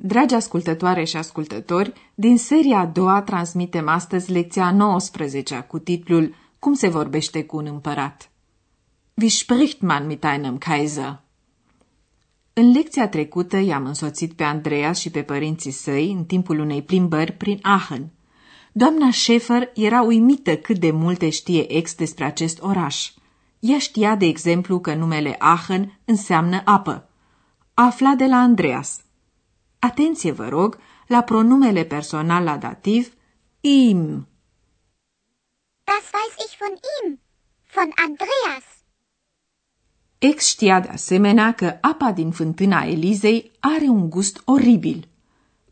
Dragi ascultătoare și ascultători, din seria a doua transmitem astăzi lecția 19 cu titlul Cum se vorbește cu un împărat? Wie spricht man mit einem Kaiser? În lecția trecută i-am însoțit pe Andreas și pe părinții săi în timpul unei plimbări prin Aachen. Doamna Schäfer era uimită cât de multe știe ex despre acest oraș. Ea știa, de exemplu, că numele Aachen înseamnă apă. Afla de la Andreas – Atenție, vă rog, la pronumele personal la dativ im. Das weiß ich von ihm, von Andreas. Ex știa de asemenea că apa din fântâna Elizei are un gust oribil.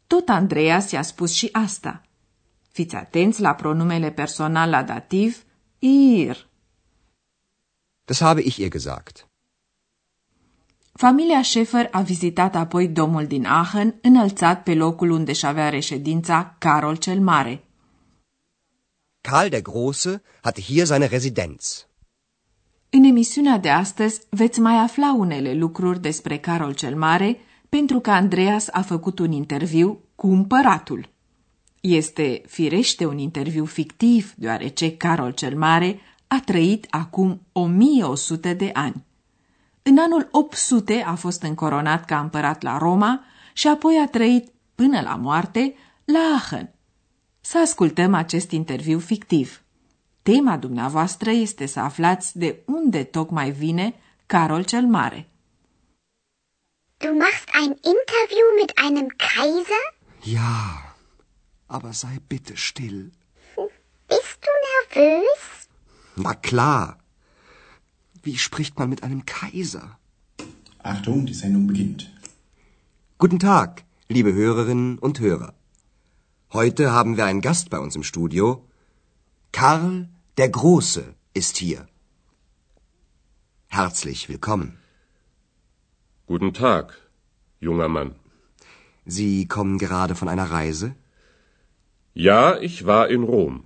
Tot Andreas i-a spus și asta. Fiți atenți la pronumele personal la dativ ir. Das habe ich ihr gesagt. Familia Schäfer a vizitat apoi domul din Aachen, înălțat pe locul unde și avea reședința Carol cel Mare. Karl der Große hatte hier seine Residenz. În emisiunea de astăzi veți mai afla unele lucruri despre Carol cel Mare, pentru că Andreas a făcut un interviu cu împăratul. Este firește un interviu fictiv, deoarece Carol cel Mare a trăit acum 1100 de ani. În anul 800 a fost încoronat ca împărat la Roma și apoi a trăit până la moarte la Aachen. Să ascultăm acest interviu fictiv. Tema dumneavoastră este să aflați de unde tocmai vine Carol cel Mare. Du machst ein Interview mit einem Kaiser? Ja, aber sei bitte still. Bist du nervös? Na klar. Wie spricht man mit einem Kaiser? Achtung, die Sendung beginnt. Guten Tag, liebe Hörerinnen und Hörer. Heute haben wir einen Gast bei uns im Studio. Karl der Große ist hier. Herzlich willkommen. Guten Tag, junger Mann. Sie kommen gerade von einer Reise? Ja, ich war in Rom.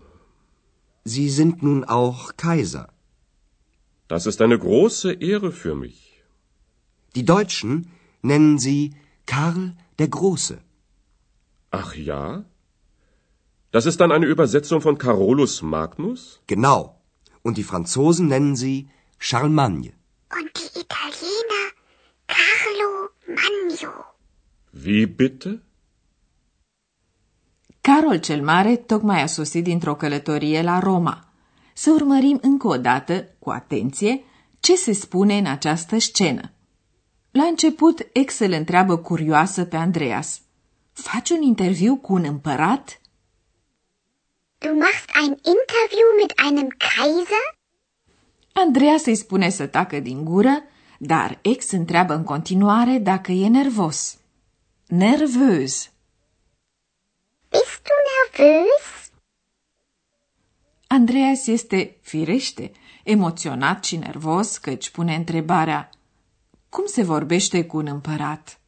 Sie sind nun auch Kaiser. Das ist eine große Ehre für mich. Die Deutschen nennen sie Karl der Große. Ach ja? Das ist dann eine Übersetzung von Carolus Magnus? Genau. Und die Franzosen nennen sie Charlemagne. Und die Italiener Carlo Magno. Wie bitte? Carol cel Mare tocmai a sosit dintr-o călătorie la Roma – să urmărim încă o dată, cu atenție, ce se spune în această scenă. La început, Ex îl întreabă curioasă pe Andreas. Faci un interviu cu un împărat? Du machst ein Interview mit einem Kaiser? Andreas îi spune să tacă din gură, dar Ex întreabă în continuare dacă e nervos. Nervös. Bist du nervös? Andreas este, firește, emoționat și nervos căci pune întrebarea Cum se vorbește cu un împărat?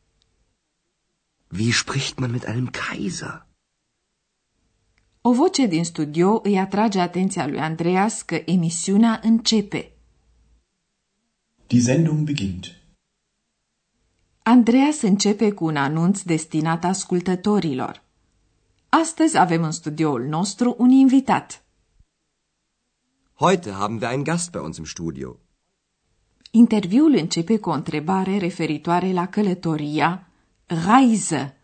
Wie spricht man mit einem Kaiser? O voce din studio îi atrage atenția lui Andreas că emisiunea începe. Die Sendung beginnt. Andreas începe cu un anunț destinat ascultătorilor. Astăzi avem în studioul nostru un invitat – Heute haben wir einen Gast bei uns im Studio. Interviul începe cu o întrebare referitoare la călătoria Reise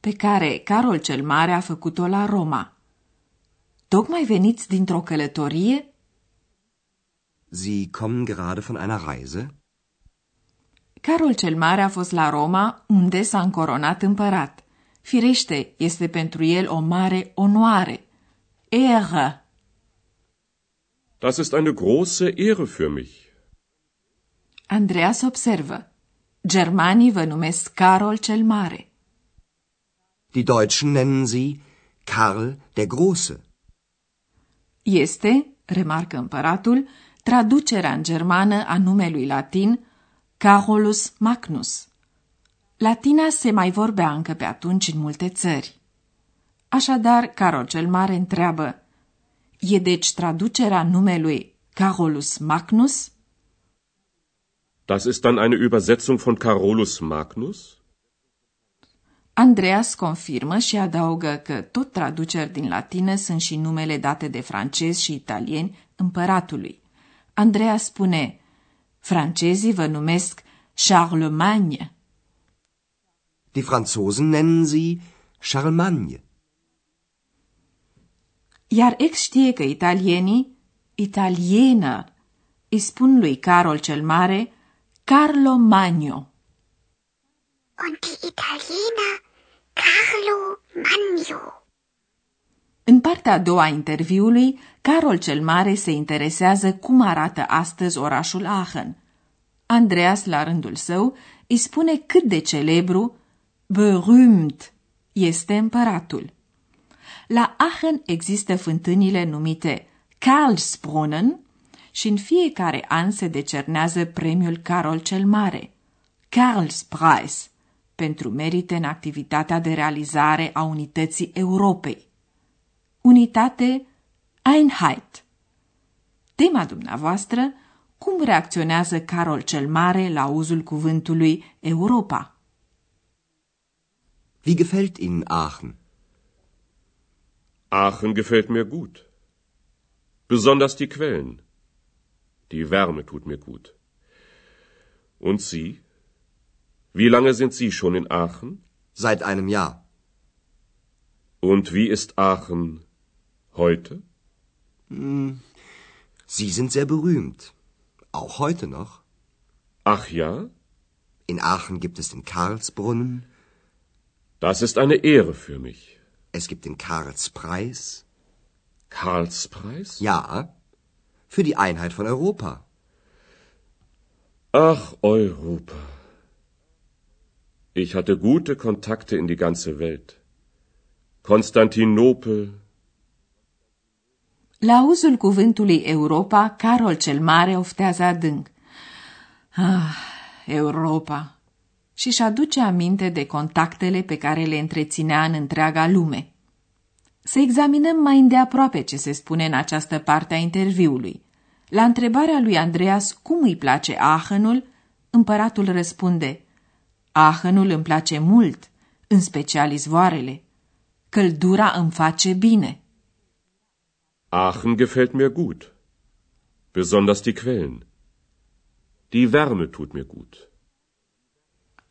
pe care Carol cel Mare a făcut-o la Roma. Tocmai veniți dintr-o călătorie? Sie kommen gerade von einer Reise? Carol cel Mare a fost la Roma, unde s-a încoronat împărat. Firește, este pentru el o mare onoare. Ehre Das ist eine große Ehre für mich. Andreas observă. Germanii vă numesc Carol cel Mare. Die Deutschen nennen sie Karl der Große. Este, remarcă împăratul, traducerea în germană a numelui latin Carolus Magnus. Latina se mai vorbea încă pe atunci în multe țări. Așadar, Carol cel Mare întreabă, e deci traducerea numelui Carolus Magnus? Das ist dann eine Übersetzung von Carolus Magnus? Andreas confirmă și adaugă că tot traduceri din latină sunt și numele date de francezi și italieni împăratului. Andreas spune, francezii vă numesc Charlemagne. Die Franzosen nennen sie Charlemagne. Iar ex știe că italienii, italiener, îi spun lui Carol cel Mare Carlo Magno. Und die Italiener Carlo Magno. În partea a doua a interviului, Carol cel Mare se interesează cum arată astăzi orașul Aachen. Andreas, la rândul său, îi spune cât de celebru, berühmt, este împăratul. La Aachen există fântânile numite Karlsbrunnen și în fiecare an se decernează premiul Carol cel Mare, Karlspreis, pentru merite în activitatea de realizare a unității Europei. Unitate Einheit. Tema dumneavoastră, cum reacționează Carol cel Mare la uzul cuvântului Europa? Wie gefällt Ihnen Aachen? Aachen gefällt mir gut. Besonders die Quellen. Die Wärme tut mir gut. Und Sie? Wie lange sind Sie schon in Aachen? Seit einem Jahr. Und wie ist Aachen heute? Sie sind sehr berühmt. Auch heute noch. Ach ja? In Aachen gibt es den Karlsbrunnen, Das ist eine Ehre für mich. Es gibt den Karlspreis. Karlspreis? Ja, für die Einheit von Europa. Ach, Europa. Ich hatte gute Kontakte in die ganze Welt. Konstantinopel, La uzul cuvântului Europa, Carol cel Mare oftează adânc. Ah, Europa! Și își aduce aminte de contactele pe care le întreținea în întreaga lume. Să examinăm mai îndeaproape ce se spune în această parte a interviului. La întrebarea lui Andreas cum îi place Aachenul, împăratul răspunde Aachenul îmi place mult, în special izvoarele. Căldura îmi face bine. Aachen gefällt mir gut. Besonders die Quellen. Die Wärme tut mir gut.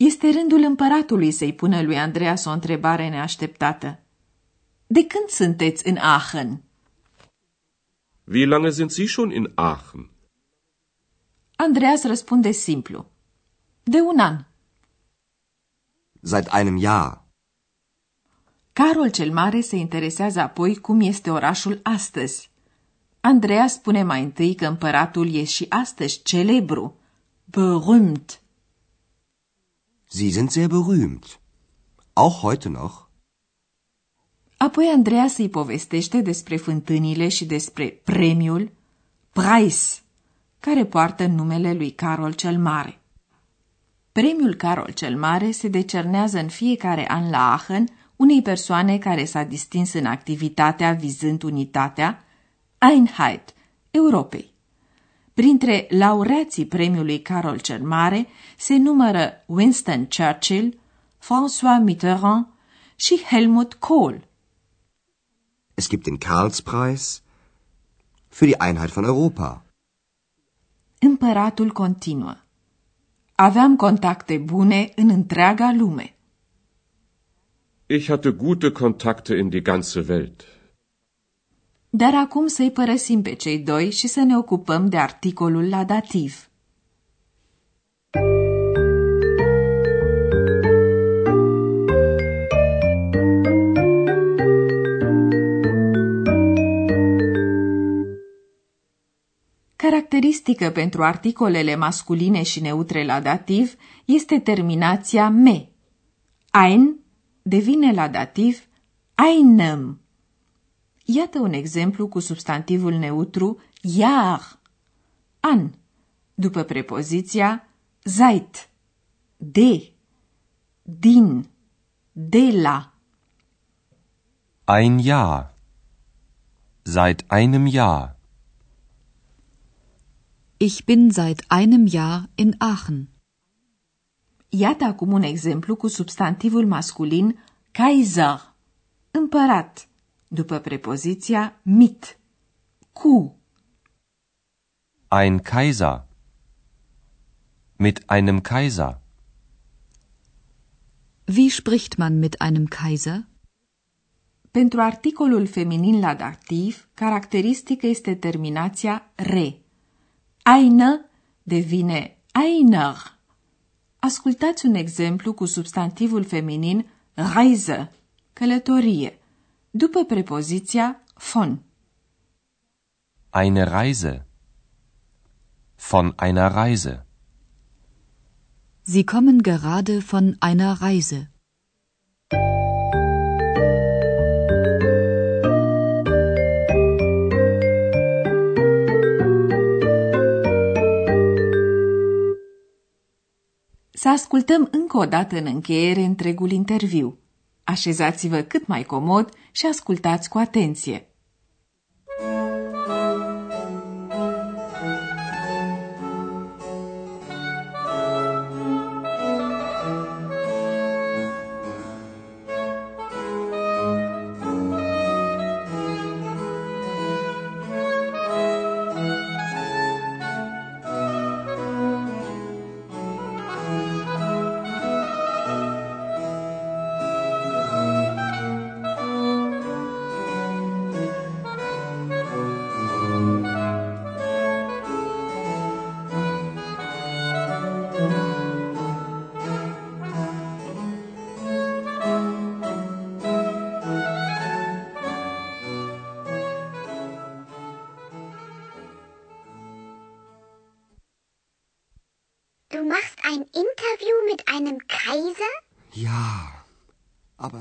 Este rândul împăratului să-i pună lui Andreas o întrebare neașteptată. De când sunteți în Aachen? Wie lange sind Sie schon in Aachen? Andreas răspunde simplu. De un an. Seit einem Jahr. Carol cel Mare se interesează apoi cum este orașul astăzi. Andreas spune mai întâi că împăratul e și astăzi celebru, berühmt. Sie sind sehr berühmt. Auch heute noch. Apoi Andreas îi povestește despre fântânile și despre premiul Preis, care poartă numele lui Carol cel Mare. Premiul Carol cel Mare se decernează în fiecare an la Aachen unei persoane care s-a distins în activitatea vizând unitatea Einheit, Europei. Printre laureații premiului Carol cel Mare se numără Winston Churchill, François Mitterrand și Helmut Kohl. Es gibt den Karlspreis für die Einheit von Europa. Împăratul continuă. Aveam contacte bune în întreaga lume. Ich hatte gute Kontakte in die ganze Welt. Dar acum să-i părăsim pe cei doi și să ne ocupăm de articolul la dativ. Caracteristică pentru articolele masculine și neutre la dativ este terminația me. Ein devine la dativ einem. Iată un exemplu cu substantivul neutru Jahr, an, după prepoziția seit, de, din, de la. Ein Jahr. Seit einem Jahr. Ich bin seit einem Jahr in Aachen. Iată acum un exemplu cu substantivul masculin Kaiser, împărat, după prepoziția mit, cu. Ein Kaiser. Mit einem Kaiser. Wie spricht man mit einem Kaiser? Pentru articolul feminin la dativ, caracteristică este terminația re. Eine devine einer. Ascultați un exemplu cu substantivul feminin Reise, călătorie, după prepoziția von. Eine Reise. Von einer Reise. Sie kommen gerade von einer Reise. Să ascultăm încă o dată în încheiere întregul interviu. Așezați-vă cât mai comod și ascultați cu atenție.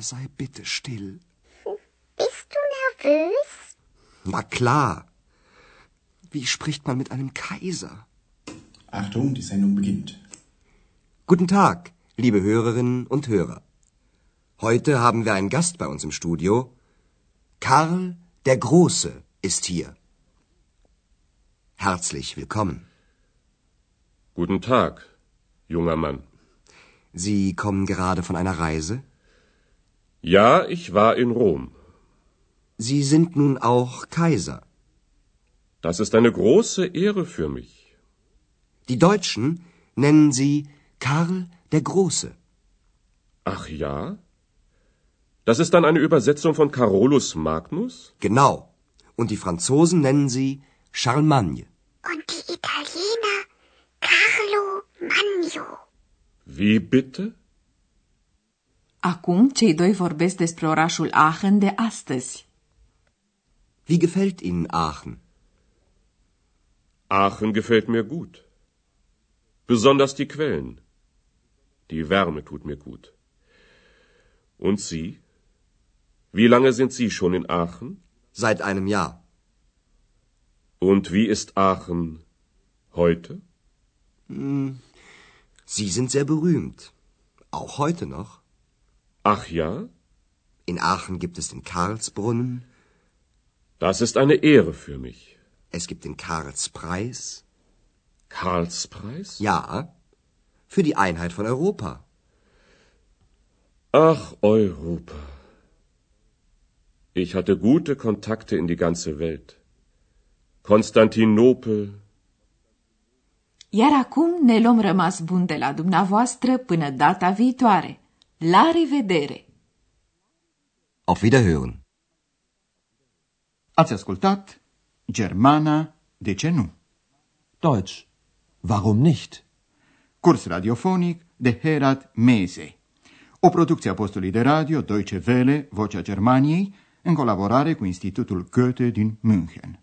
Sei bitte still. Bist du nervös? Na klar. Wie spricht man mit einem Kaiser? Achtung, die Sendung beginnt. Guten Tag, liebe Hörerinnen und Hörer. Heute haben wir einen Gast bei uns im Studio. Karl der Große ist hier. Herzlich willkommen. Guten Tag, junger Mann. Sie kommen gerade von einer Reise? Ja, ich war in Rom. Sie sind nun auch Kaiser. Das ist eine große Ehre für mich. Die Deutschen nennen Sie Karl der Große. Ach ja? Das ist dann eine Übersetzung von Carolus Magnus? Genau. Und die Franzosen nennen Sie Charlemagne. Und die Italiener Carlo Magno. Wie bitte? Acum cei doi vorbesc despre orașul Aachen de astăzi. Wie gefällt Ihnen Aachen? Aachen gefällt mir gut. Besonders die Quellen. Die Wärme tut mir gut. Und Sie? Wie lange sind Sie schon in Aachen? Seit einem Jahr. Und wie ist Aachen heute? Sie sind sehr berühmt. Auch heute noch. Ach ja? In Aachen gibt es den Karlsbrunnen, Das ist eine Ehre für mich. es gibt den Karlspreis. Karlspreis? Ja, für die Einheit von Europa. Ach, Europa. Ich hatte gute Kontakte in die ganze Welt. Konstantinopel, Iar acum ne luăm rămas bun de la dumneavoastră până data viitoare. La revedere! Auf Wiederhören. Ați ascultat Germana, de ce nu? Deutsch. Warum nicht? Curs radiofonic de Herat Mese. O producție a postului de radio Deutsche Welle, Vocea Germaniei, în colaborare cu Institutul Goethe din München.